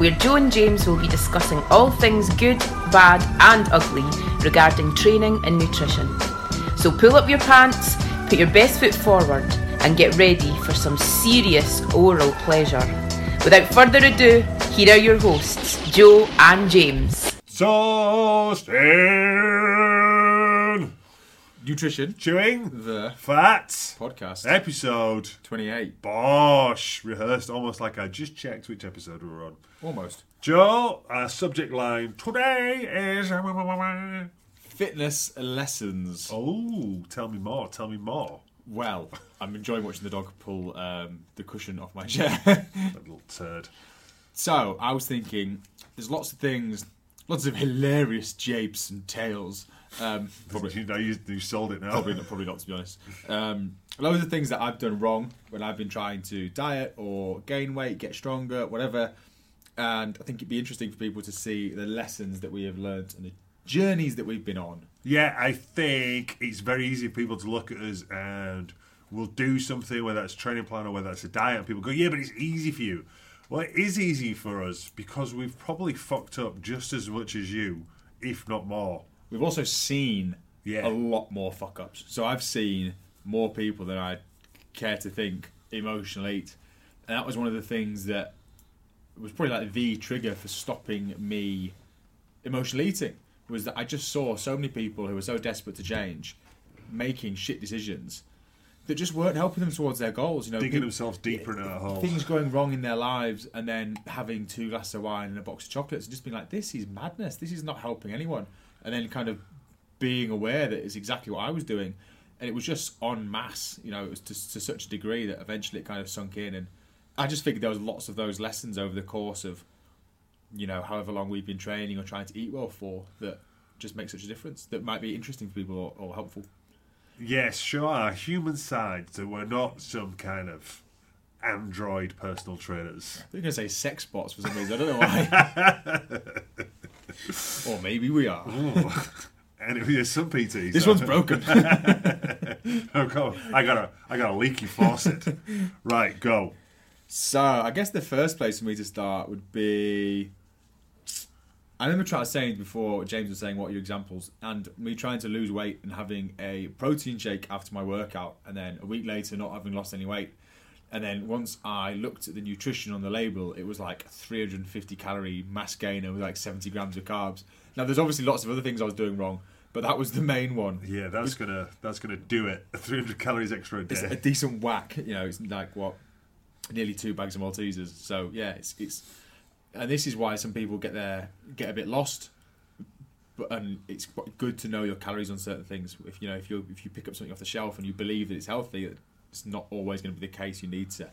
where Joe and James will be discussing all things good, bad, and ugly regarding training and nutrition. So pull up your pants, put your best foot forward, and get ready for some serious oral pleasure. Without further ado, here are your hosts, Joe and James. Sustain Nutrition, Chewing the Fat podcast, Episode 28. Bosh Rehearsed almost like I just checked which episode we were on. Almost. Joe, our subject line today is. Fitness lessons. Oh, tell me more, tell me more. Well, I'm enjoying watching the dog pull um, the cushion off my chair. That little turd. so, I was thinking, there's lots of things, lots of hilarious japes and tales. Um, probably, You know, you, you sold it now. probably, not, probably not, to be honest. Um, loads of things that I've done wrong when I've been trying to diet or gain weight, get stronger, whatever. And I think it'd be interesting for people to see the lessons that we have learned and the journeys that we've been on. Yeah, I think it's very easy for people to look at us and we'll do something, whether it's a training plan or whether it's a diet, and people go, yeah, but it's easy for you. Well, it is easy for us because we've probably fucked up just as much as you, if not more. We've also seen Yeah. a lot more fuck ups. So I've seen more people than I care to think emotionally eat. And that was one of the things that was probably like the trigger for stopping me emotional eating was that I just saw so many people who were so desperate to change making shit decisions that just weren't helping them towards their goals. You know, Digging peop- themselves deeper into that hole. things going wrong in their lives and then having two glasses of wine and a box of chocolates and just being like, this is madness. This is not helping anyone. And then kind of being aware that it's exactly what I was doing. And it was just en masse, you know, it was to, to such a degree that eventually it kind of sunk in. And I just figured there was lots of those lessons over the course of, you know, however long we've been training or trying to eat well for that just make such a difference that might be interesting for people or, or helpful. Yes, sure, our human side, so we're not some kind of android personal trainers. They're going to say sex bots for some reason. I don't know why. or maybe we are. Oh. And there's some PTs. This one's broken. oh, God. I got a, I got a leaky faucet. right, go. So I guess the first place for me to start would be. I remember trying saying before James was saying what are your examples, and me trying to lose weight and having a protein shake after my workout, and then a week later not having lost any weight, and then once I looked at the nutrition on the label, it was like 350 calorie mass gainer with like 70 grams of carbs. Now there's obviously lots of other things I was doing wrong, but that was the main one. Yeah, that's gonna that's gonna do it. 300 calories extra a It's a decent whack, you know. It's like what nearly two bags of Maltesers. So yeah, it's it's and this is why some people get there get a bit lost. But and it's good to know your calories on certain things. If you know if you if you pick up something off the shelf and you believe that it's healthy, it's not always going to be the case. You need to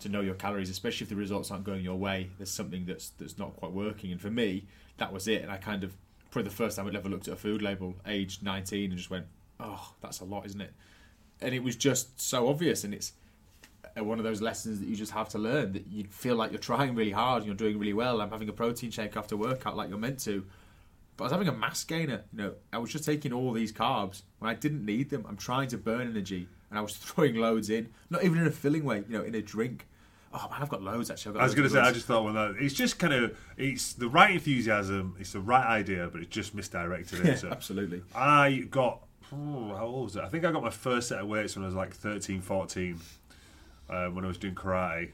to know your calories, especially if the results aren't going your way. There's something that's that's not quite working. And for me, that was it. And I kind of probably the first time I'd ever looked at a food label, age 19, and just went, "Oh, that's a lot, isn't it?" And it was just so obvious. And it's uh, one of those lessons that you just have to learn that you feel like you're trying really hard and you're doing really well. I'm having a protein shake after workout like you're meant to. But I was having a mass gainer. You know, I was just taking all these carbs when I didn't need them. I'm trying to burn energy, and I was throwing loads in, not even in a filling way. You know, in a drink. Oh man, I've got loads actually. I've got I was going to say, I just thought, well, no, it's just kind of, it's the right enthusiasm, it's the right idea, but it's just misdirected. yeah, so. absolutely. I got, oh, how old was it? I think I got my first set of weights when I was like 13, 14, uh, when I was doing karate.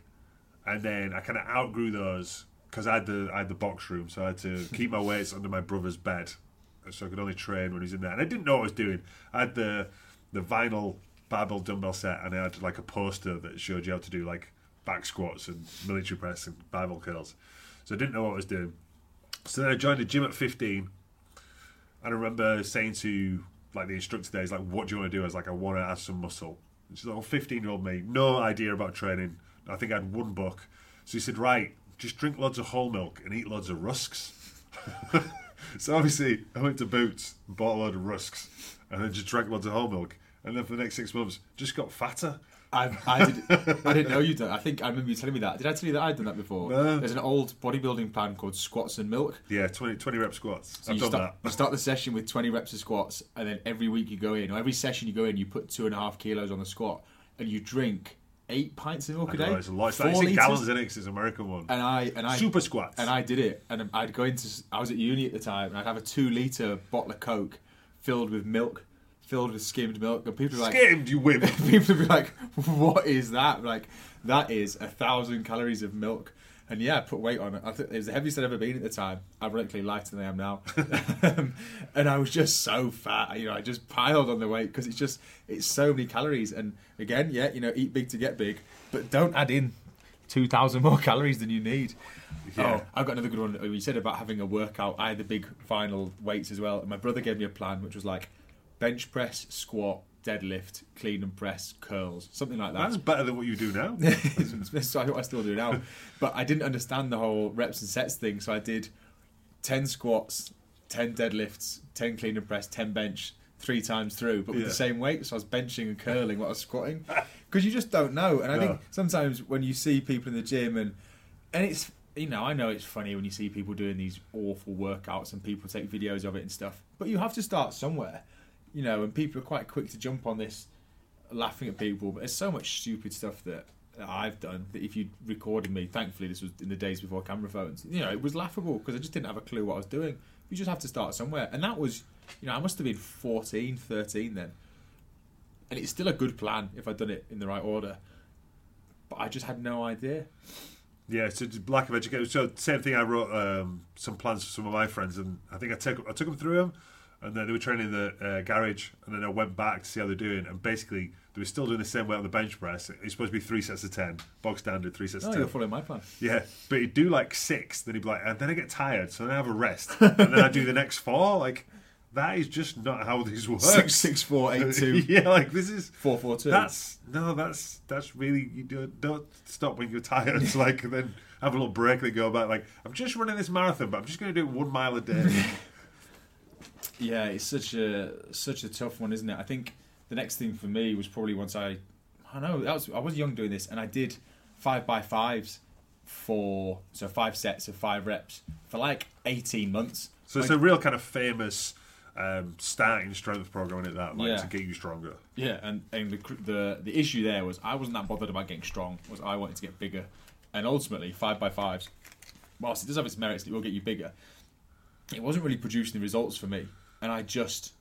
And then I kind of outgrew those because I, had the I had the box room, so I had to keep my weights under my brother's bed. So I could only train when he's in there. And I didn't know what I was doing. I had the, the vinyl barbell dumbbell set, and I had like a poster that showed you how to do like back squats and military press and bicep curls. So I didn't know what I was doing. So then I joined the gym at 15. And I remember saying to like the instructor there, he's like, "What do you want to do?" I was like, "I want to add some muscle." And she's like, "Oh, 15 year old me, no idea about training. I think I had one book." So he said, "Right, just drink loads of whole milk and eat loads of rusks." So obviously, I went to Boots, bought a load of rusks, and then just drank loads of whole milk. And then for the next six months, just got fatter. I, I, did, I didn't know you'd done. I think I remember you telling me that. Did I tell you that I'd done that before? No. There's an old bodybuilding plan called squats and milk. Yeah, 20, 20 rep squats. So I've you done start, you that. start the session with 20 reps of squats, and then every week you go in, or every session you go in, you put two and a half kilos on the squat, and you drink eight pints of milk a know, day. it's a lot. It's, Four like, it's gallons in it it's an American one. And I and I Super squats. and I did it, and I'd go into. I was at uni at the time, and I'd have a two liter bottle of Coke filled with milk, filled with skimmed milk, and people were like, Skimmed, you wimp. people would be like, "What is that?" Like, that is a thousand calories of milk. And yeah, I put weight on it. I think it was the heaviest I'd ever been at the time. Ironically, lighter than I am now. Um, and I was just so fat. You know, I just piled on the weight because it's just it's so many calories. And again, yeah, you know, eat big to get big, but don't add in two thousand more calories than you need. Yeah. Oh, I've got another good one. You said about having a workout. I had the big vinyl weights as well. And my brother gave me a plan, which was like bench press, squat, deadlift, clean and press, curls, something like that. That's better than what you do now. That's what I still do now. But I didn't understand the whole reps and sets thing, so I did ten squats, ten deadlifts, ten clean and press, ten bench, three times through, but with Yeah. the same weight. So I was benching and curling while I was squatting, because you just don't know. And I think sometimes when you see people in the gym and and it's you know I know it's funny when you see people doing these awful workouts and people take videos of it and stuff, but you have to start somewhere, you know. And people are quite quick to jump on this laughing at people, but there's so much stupid stuff that, I've done that if you recorded me, thankfully this was in the days before camera phones, you know, it was laughable because I just didn't have a clue what I was doing. You just have to start somewhere. And that was, you know, I must have been 14, 13 then. And it's still a good plan if I'd done it in the right order. But I just had no idea. Yeah, so lack of education. So same thing. I wrote um, some plans for some of my friends, and I think I took I took them through them, and then they were training in the uh, garage, and then I went back to see how they're doing, and basically they were still doing the same way on the bench press. It's supposed to be three sets of ten, bog standard, three sets Oh, of you're following my plan. Yeah, but he'd do like six, then he'd be like, and then I get tired, so then I have a rest, and then I do the next four. Like that is just not how these work. Six, six, four, eight, two, yeah, like this is four, four, two. that's no, that's that's really you don't, don't stop when you're tired. It's like then have a little break and go back. Like I'm just running this marathon, but I'm just going to do one mile a day. Yeah, it's such a such a tough one, isn't it? I think the next thing for me was probably once I, I know that was I was young doing this, and I did five by fives for so five sets of five reps for like eighteen months. so it's Like- a real kind of famous um, starting strength program, isn't it? That like Yeah. to get you stronger. Yeah, and, and the, the the issue there was I wasn't that bothered about getting strong. Was I wanted to get bigger, and ultimately five by fives, whilst it does have its merits, it will get you bigger. It wasn't really producing the results for me, and I just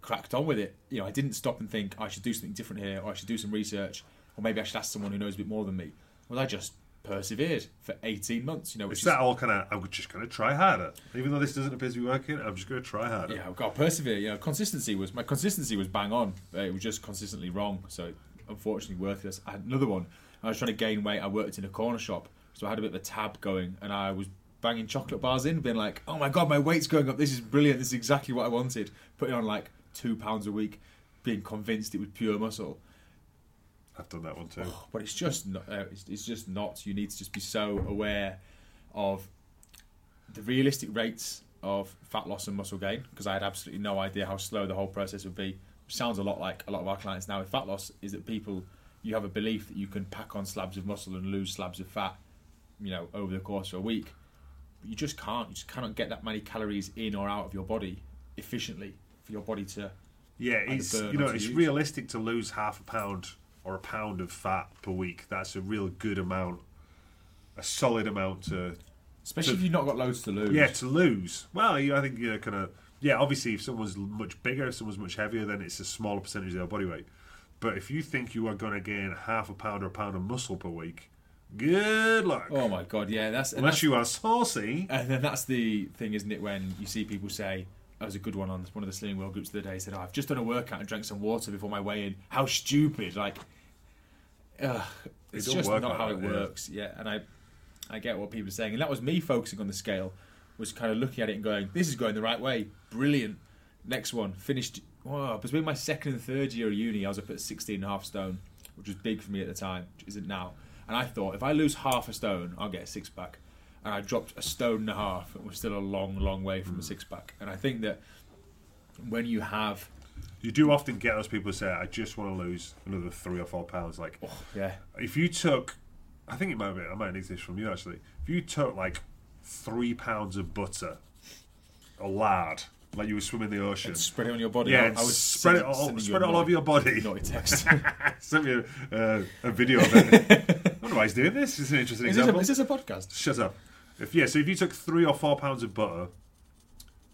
cracked on with it. You know, I didn't stop and think I should do something different here, or I should do some research, or maybe I should ask someone who knows a bit more than me. Well, I just persevered for eighteen months. You know, which It's is that all kind of I'm just going to try harder, even though this doesn't appear to be working. I'm just going to try harder. Yeah, I've got to persevere. You know, consistency was my consistency was bang on. It was just consistently wrong. So unfortunately, worthless. I had another one. I was trying to gain weight. I worked in a corner shop, so I had a bit of a tab going, and I was banging chocolate bars in, being like, "Oh my god, my weight's going up. This is brilliant. This is exactly what I wanted." Putting on like two pounds a week, being convinced it was pure muscle. I've done that one too. But it's just not. Uh, it's, it's just not. You need to just be so aware of the realistic rates of fat loss and muscle gain because I had absolutely no idea how slow the whole process would be. Which sounds a lot like a lot of our clients now with fat loss is that people you have a belief that you can pack on slabs of muscle and lose slabs of fat, you know, over the course of a week. But you just can't. You just cannot get that many calories in or out of your body efficiently for your body to. Yeah, it's you know it's you. realistic to lose half a pound or a pound of fat per week. That's a real good amount, a solid amount to Especially So- if you've not got loads to lose. yeah to lose. Well, you, I think you're kind of yeah. Obviously, if someone's much bigger, if someone's much heavier, then it's a smaller percentage of their body weight. But if you think you are going to gain half a pound or a pound of muscle per week, good luck. Oh my god, yeah, that's Unless that's- you are saucy. And then that's the thing, isn't it? When you see people say, oh, "That was a good one on one of the Slimming World groups the other day." Said, oh, "I've just done a workout and drank some water before my weigh-in." How stupid! Like, ugh, it's just not how it yeah. works. Yeah, and I, I get what people are saying, and that was me focusing on the scale, was kind of looking at it and going, "This is going the right way, brilliant." Next one finished. Wow, between my second and third year of uni, I was up at 16 and a half stone, which was big for me at the time, which isn't now. And I thought, if I lose half a stone, I'll get a six pack. and I dropped a stone and a half, and we're still a long, long way from a hmm. six pack. And I think that when you have, You do often get those people who say, "I just want to lose another three or four pounds." Like, oh, yeah, if you took, I think it might be, I might need this from you actually. If you took like three pounds of butter, a lard, like you were swimming in the ocean, spread it on your body. yeah, I, and I would spread it all, spread it all over your body. naughty text. Send me a, uh, a video of it. I wonder why he's doing this. It's an interesting is, this a, example. is this a podcast? Shut up. If yeah, so if you took three or four pounds of butter,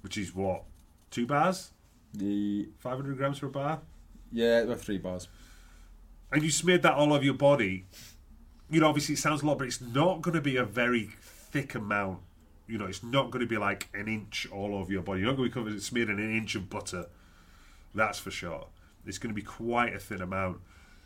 which is what two bars, The five hundred grams for a bar, yeah, are three bars. and you smeared that all over your body, you know, obviously it sounds a lot, but it's not going to be a very thick amount. You know, it's not going to be like an inch all over your body. You're not going to be covered, smeared in an inch of butter. That's for sure. It's going to be quite a thin amount.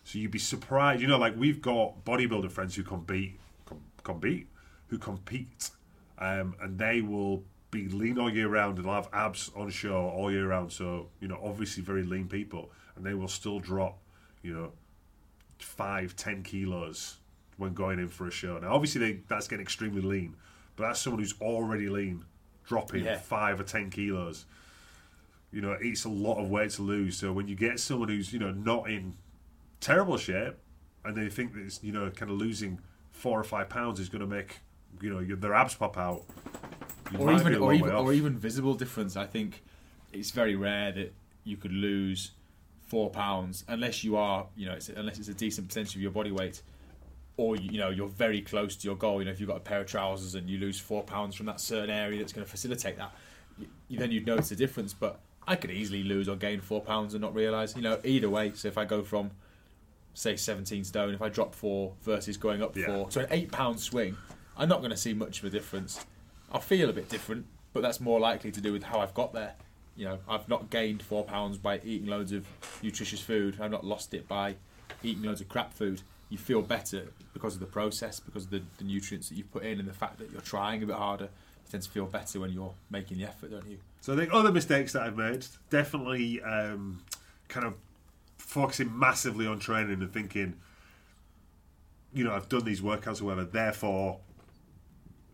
So you'd be surprised. You know, like we've got bodybuilder friends who compete, com- compete, who compete, um, and they will be lean all year round and they'll have abs on show all year round. So you know, obviously very lean people, and they will still drop, you know, five, ten kilos when going in for a show. Now, obviously, they, that's getting extremely lean, but that's someone who's already lean, dropping Yeah. five or ten kilos. You know, it's a lot of weight to lose. So when you get someone who's you know not in terrible shape, and they think that it's you know kind of losing four or five pounds is going to make you know your, their abs pop out, you or even or even or even visible difference. I think it's very rare that you could lose four pounds unless you are, you know, it's, unless it's a decent percentage of your body weight, or you know you're very close to your goal. You know, if you've got a pair of trousers and you lose four pounds from that certain area that's going to facilitate that, you, then you'd notice a difference. But I could easily lose or gain four pounds and not realise. You know, either way. So if I go from say 17 stone, if I drop four versus going up Yeah. four, so an eight pound swing, I'm not going to see much of a difference. I'll feel a bit different, but that's more likely to do with how I've got there. You know, I've not gained four pounds by eating loads of nutritious food. I've not lost it by eating loads of crap food. You feel better because of the process, because of the, the nutrients that you've put in, and the fact that you're trying a bit harder. You tend to feel better when you're making the effort, don't you? So I think other mistakes that I've made, definitely um, kind of focusing massively on training and thinking, you know, I've done these workouts or whatever, therefore,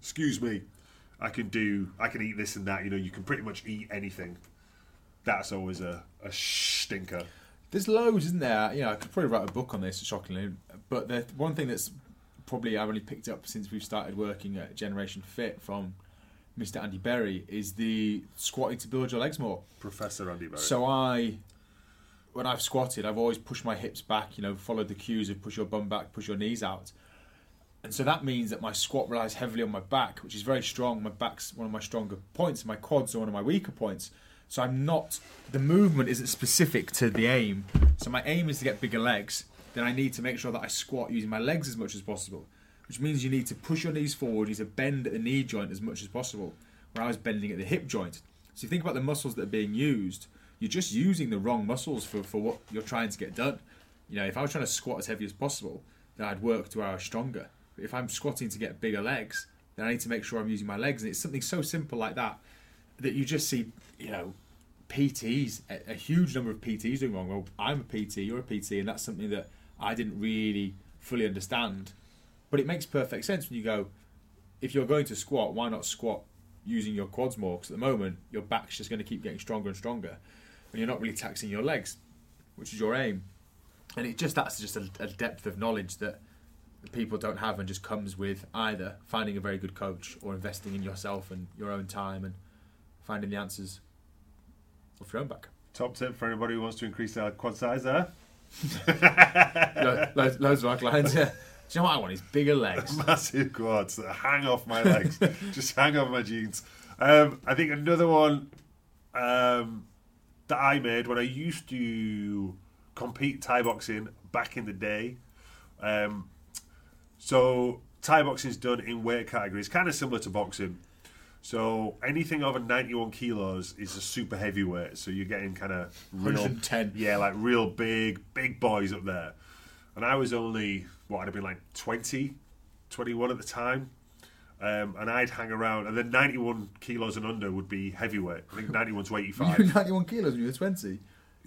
excuse me, I can do, I can eat this and that. You know, you can pretty much eat anything. That's always a, a stinker. There's loads, isn't there? You know, I could probably write a book on this, shockingly. But the one thing that's probably I've only picked up since we've started working at Generation Fit from Mr. Andy Berry is the squatting to build your legs more. Professor Andy Berry. So I, when I've squatted, I've always pushed my hips back. You know, followed the cues of push your bum back, push your knees out, and so that means that my squat relies heavily on my back, which is very strong. My back's one of my stronger points. My quads are one of my weaker points. So I'm not. The movement isn't specific to the aim. So my aim is to get bigger legs. Then I need to make sure that I squat using my legs as much as possible, which means you need to push your knees forward. You need to bend at the knee joint as much as possible. Where I was bending at the hip joint. So you think about the muscles that are being used. You're just using the wrong muscles for, for what you're trying to get done. You know, if I was trying to squat as heavy as possible, then I'd work to where I was stronger. But if I'm squatting to get bigger legs, then I need to make sure I'm using my legs. And it's something so simple like that that you just see, you know, PTs, a, a huge number of PTs doing wrong. Well, I'm a PT, you're a PT, and that's something that I didn't really fully understand. But it makes perfect sense when you go, if you're going to squat, why not squat using your quads more? Because at the moment, your back's just going to keep getting stronger and stronger, and you're not really taxing your legs, which is your aim. And it just that's just a, a depth of knowledge that people don't have, and just comes with either finding a very good coach or investing in yourself and your own time and finding the answers off your own back. Top tip for anybody who wants to increase their quad size there. Lo- loads, loads of our clients. Yeah. Do you know what I want? Is bigger legs. massive quads that hang off my legs, just hang off my jeans. Um, I think another one um, that I made when I used to compete Thai boxing back in the day. Um, so Thai boxing is done in weight categories, kind of similar to boxing. So anything over 91 kilos is a super heavyweight. So you're getting kind of real, 110. yeah, like real big, big boys up there. And I was only what I'd have been like 20, 21 at the time. Um, and I'd hang around, and then 91 kilos and under would be heavyweight. I think 91 to 85. You were 91 kilos when you were 20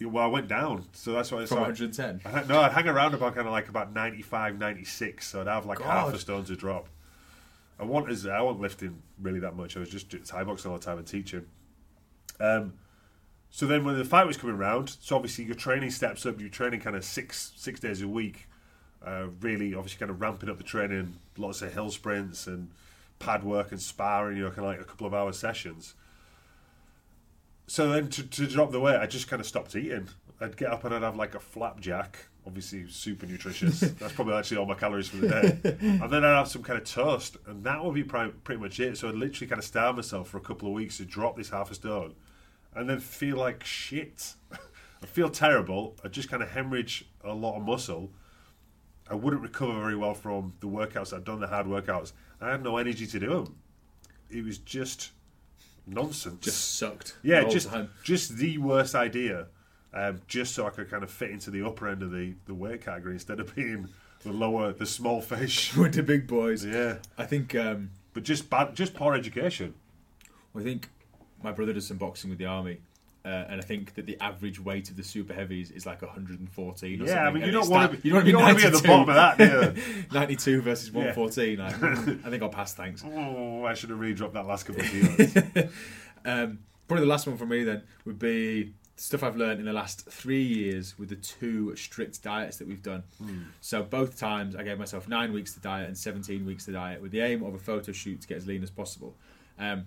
well, I went down, so that's why I from saw. 110. I no, I'd hang around about kind of like about 95, 96, so I'd have like half a stone to drop. I want as I wasn't lifting really that much. I was just Thai boxing all the time and teaching. Um, so then when the fight was coming round, so obviously your training steps up. You're training kind of six six days a week. Uh, really, obviously, kind of ramping up the training. Lots of hill sprints and pad work and sparring. You know, kind of like a couple of hour sessions. So then to, to drop the weight, I just kind of stopped eating. I'd get up and I'd have like a flapjack, obviously super nutritious. That's probably actually all my calories for the day. and then I'd have some kind of toast, and that would be pretty much it. So I'd literally kind of starve myself for a couple of weeks to drop this half a stone, and then feel like shit. I feel terrible. I just kind of hemorrhage a lot of muscle. I wouldn't recover very well from the workouts I'd done, the hard workouts. I had no energy to do them. It was just nonsense. Just sucked. Yeah, just time. just the worst idea. Um, just so I could kind of fit into the upper end of the, the weight category instead of being the lower, the small fish. with the big boys. yeah, I think. Um, but just bad, just poor education. I think my brother does some boxing with the army, uh, and I think that the average weight of the super heavies is like 114. Or Yeah, I mean you don't want that- to be you don't you want don't to want to be at the bottom of that. do you? 92 versus 114. Like, mm, I think I'll pass. Thanks. oh, I should have really dropped that last couple of kilos. Um, probably the last one for me then would be stuff I've learned in the last three years with the two strict diets that we've done. So both times I gave myself nine weeks to diet and 17 weeks to diet with the aim of a photo shoot to get as lean as possible. Um,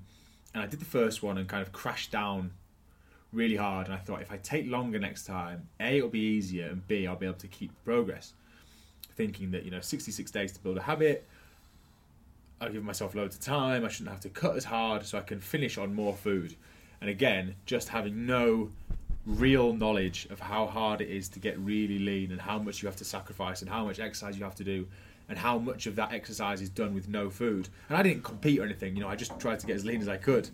and I did the first one and kind of crashed down really hard. And I thought if I take longer next time, A, it'll be easier, and B, I'll be able to keep progress. Thinking that, you know, 66 days to build a habit, I'll give myself loads of time. I shouldn't have to cut as hard, so I can finish on more food. And again, just having no real knowledge of how hard it is to get really lean and how much you have to sacrifice and how much exercise you have to do and how much of that exercise is done with no food. And I didn't compete or anything, you know, I just tried to get as lean as I could.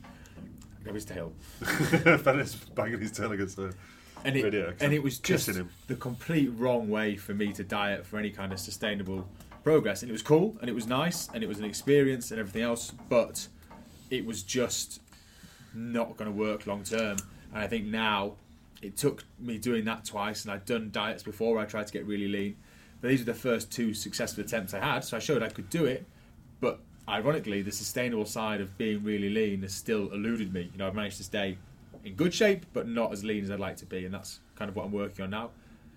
Go his tail. Fennis banging his tail against the And it, video. 'cause and it was just him. the complete wrong way for me to diet for any kind of sustainable progress. And it was cool and it was nice and it was an experience and everything else, but it was just not going to work long term. And I think now it took me doing that twice, and I'd done diets before where I tried to get really lean. But these were the first two successful attempts I had, so I showed I could do it. But ironically, the sustainable side of being really lean has still eluded me. You know, I've managed to stay in good shape, but not as lean as I'd like to be, and that's kind of what I'm working on now.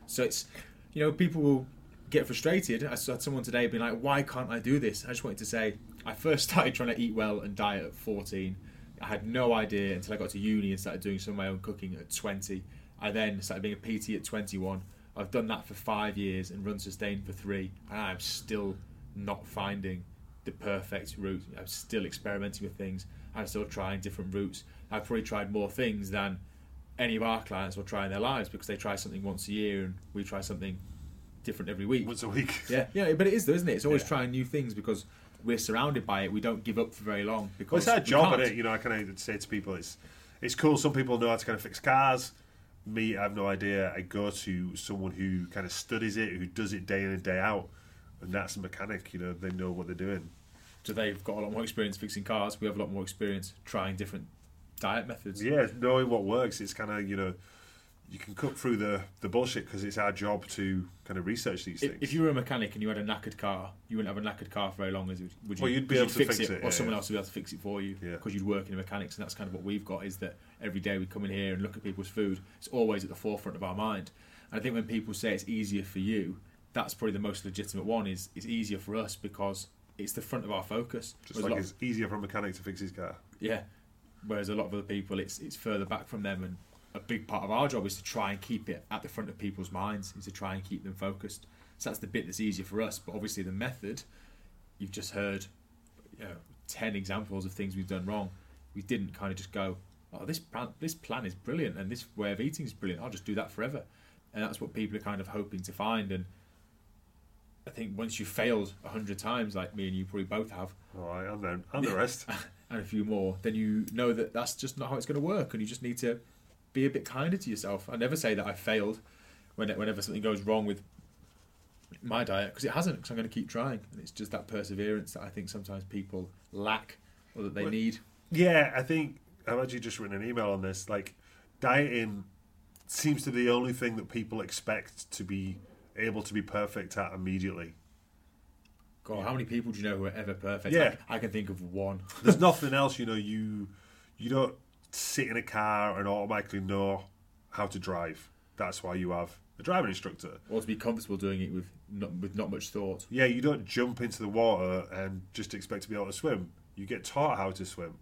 So it's, you know, people will get frustrated. I saw someone today being like, "Why can't I do this?" I just wanted to say, I first started trying to eat well and diet at 14. I had no idea until I got to uni and started doing some of my own cooking at 20. I then started being a PT at 21. I've done that for five years and run sustain for three, and I'm still not finding the perfect route. I'm still experimenting with things. I'm still trying different routes. I've probably tried more things than any of our clients will try in their lives because they try something once a year and we try something different every week. once a week. Yeah, yeah, but it is though, isn't it? It's always Yeah. trying new things because we're surrounded by it. We don't give up for very long Well, because it's our job, can't. it? You know, I kind of say to people, it's it's cool. Some people know how to kind of fix cars. Me, I have no idea. I go to someone who kind of studies it, who does it day in and day out, and that's a mechanic. You know, they know what they're doing. So they've got a lot more experience fixing cars. We have a lot more experience trying different diet methods. Yeah, knowing what works, it's kind of you know, you can cut through the the bullshit because it's our job to kind of research these things. if you were a mechanic and you had a knackered car, you wouldn't have a knackered car for very long, as you, would you? Well, you'd be able to fix it, or yeah, someone yeah. else would be able to fix it for you. Yeah. Because you'd work in mechanics, and that's kind of what we've got. Is that every day we come in here and look at people's food. It's always at the forefront of our mind. And I think when people say it's easier for you, that's probably the most legitimate one. Is it's easier for us because it's the front of our focus. just Whereas like it's easier for a mechanic to fix his car. yeah. Whereas a lot of other people, it's it's further back from them, and a big part of our job is to try and keep it at the front of people's minds, is to try and keep them focused. So that's the bit that's easier for us. But obviously, the method, you've just heard, you know, ten examples of things we've done wrong. We didn't kind of just go, oh, this plan, this plan is brilliant, and this way of eating is brilliant. I'll just do that forever, and that's what people are kind of hoping to find. And I think once you've failed a hundred times, like me and you probably both have, All right, and then and the rest. and a few more, then you know that that's just not how it's going to work, and you just need to be a bit kinder to yourself. I never say that I failed when whenever something goes wrong with my diet because it hasn't. Because I'm going to keep trying, and it's just that perseverance that I think sometimes people lack or that they Well, need. Yeah, I think I've actually just written an email on this. Like, dieting seems to be the only thing that people expect to be able to be perfect at immediately. God, how many people do you know who are ever perfect? Yeah. I, I can think of one. There's nothing else, you know. You you don't sit in a car and automatically know how to drive. That's why you have a driving instructor. or to be comfortable doing it with not, with not much thought. Yeah, you don't jump into the water and just expect to be able to swim. You get taught how to swim.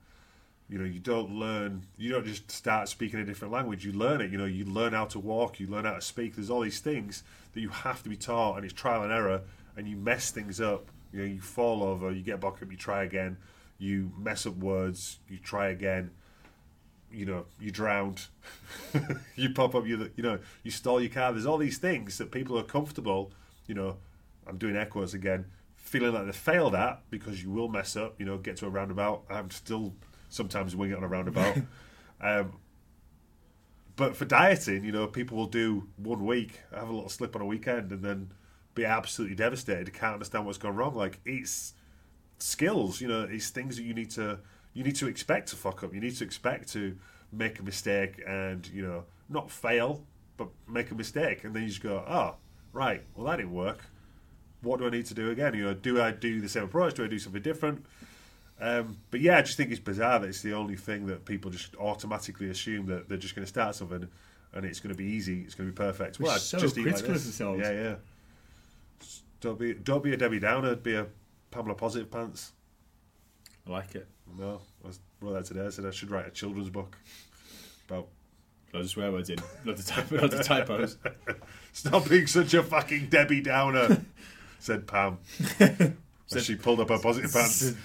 You know, you don't learn. You don't just start speaking a different language. You learn it. You know, you learn how to walk. You learn how to speak. There's all these things that you have to be taught, and it's trial and error. And you mess things up. You know, you fall over. You get back up. You try again. You mess up words. You try again. You know, you drowned. you pop up. You you know, you stall your car. There's all these things that people are comfortable. You know, I'm doing echoes again. Feeling like they failed at because you will mess up. You know, get to a roundabout. I'm still sometimes winging it on a roundabout. um, but for dieting, you know, people will do one week, have a little slip on a weekend, and then be absolutely devastated. Can't understand what's gone wrong. Like it's skills, you know, it's things that you need to you need to expect to fuck up. You need to expect to make a mistake and you know not fail, but make a mistake, and then you just go, oh, right, well that didn't work. What do I need to do again? You know, do I do the same approach? Do I do something different? Um, but yeah, I just think it's bizarre that it's the only thing that people just automatically assume that they're just going to start something and it's going to be easy, it's going to be perfect. We're I'd so just eat like critical of themselves. Yeah, yeah. Don't be don't be a Debbie Downer. Be a Pamela Positive Pants. I like it. No, I was, wrote that today. I said I should write a children's book about. Loads of swear words in. Loads of, loads of typos. Stop being such a fucking Debbie Downer, said Pam. As she pulled up her positive pants.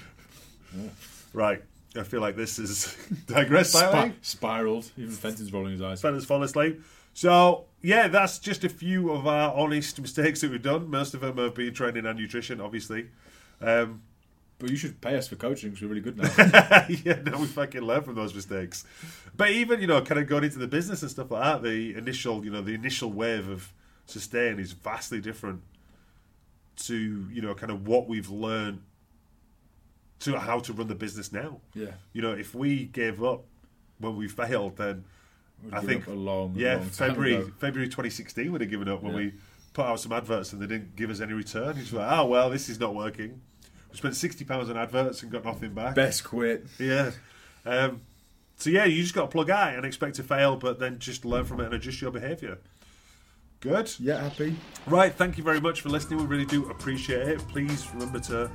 right, I feel like this is digressed slightly. spiraled. Even Fenton's rolling his eyes. Fenton's fall asleep. So yeah, that's just a few of our honest mistakes that we've done. Most of them have been training and nutrition, obviously. Um, But you should pay us for coaching because we're really good now. yeah, now we fucking learn from those mistakes. But even you know, kind of going into the business and stuff like that, the initial you know the initial wave of sustain is vastly different to you know kind of what we've learned to how to run the business now. yeah. You know, if we gave up when we failed, then We'd I think a long, yeah, long February ago. February 2016 would have given up when Yeah. we put out some adverts and they didn't give us any return. He's like, oh well, this is not working. We spent sixty pounds on adverts and got nothing back. Best quit. Yeah. Um, so yeah, you just got to plug out and expect to fail, but then just learn from it and adjust your behaviour. Good. Yeah, happy. Right. Thank you very much for listening. We really do appreciate it. Please remember to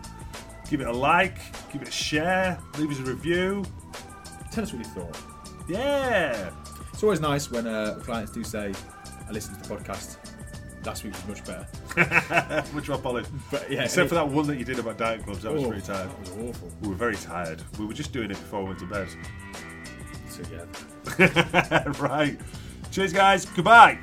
give it a like, give it a share, leave us a review. Tell us what you thought. Yeah. It's always nice when uh, clients do say, I listened to the podcast. Last week was much better. Much more polished. But yeah, Except for that one that you did about diet clubs, that was Oh, pretty tired. That was awful. We were very tired. We were just doing it before we went to bed. So yeah. right. Cheers, guys. Goodbye.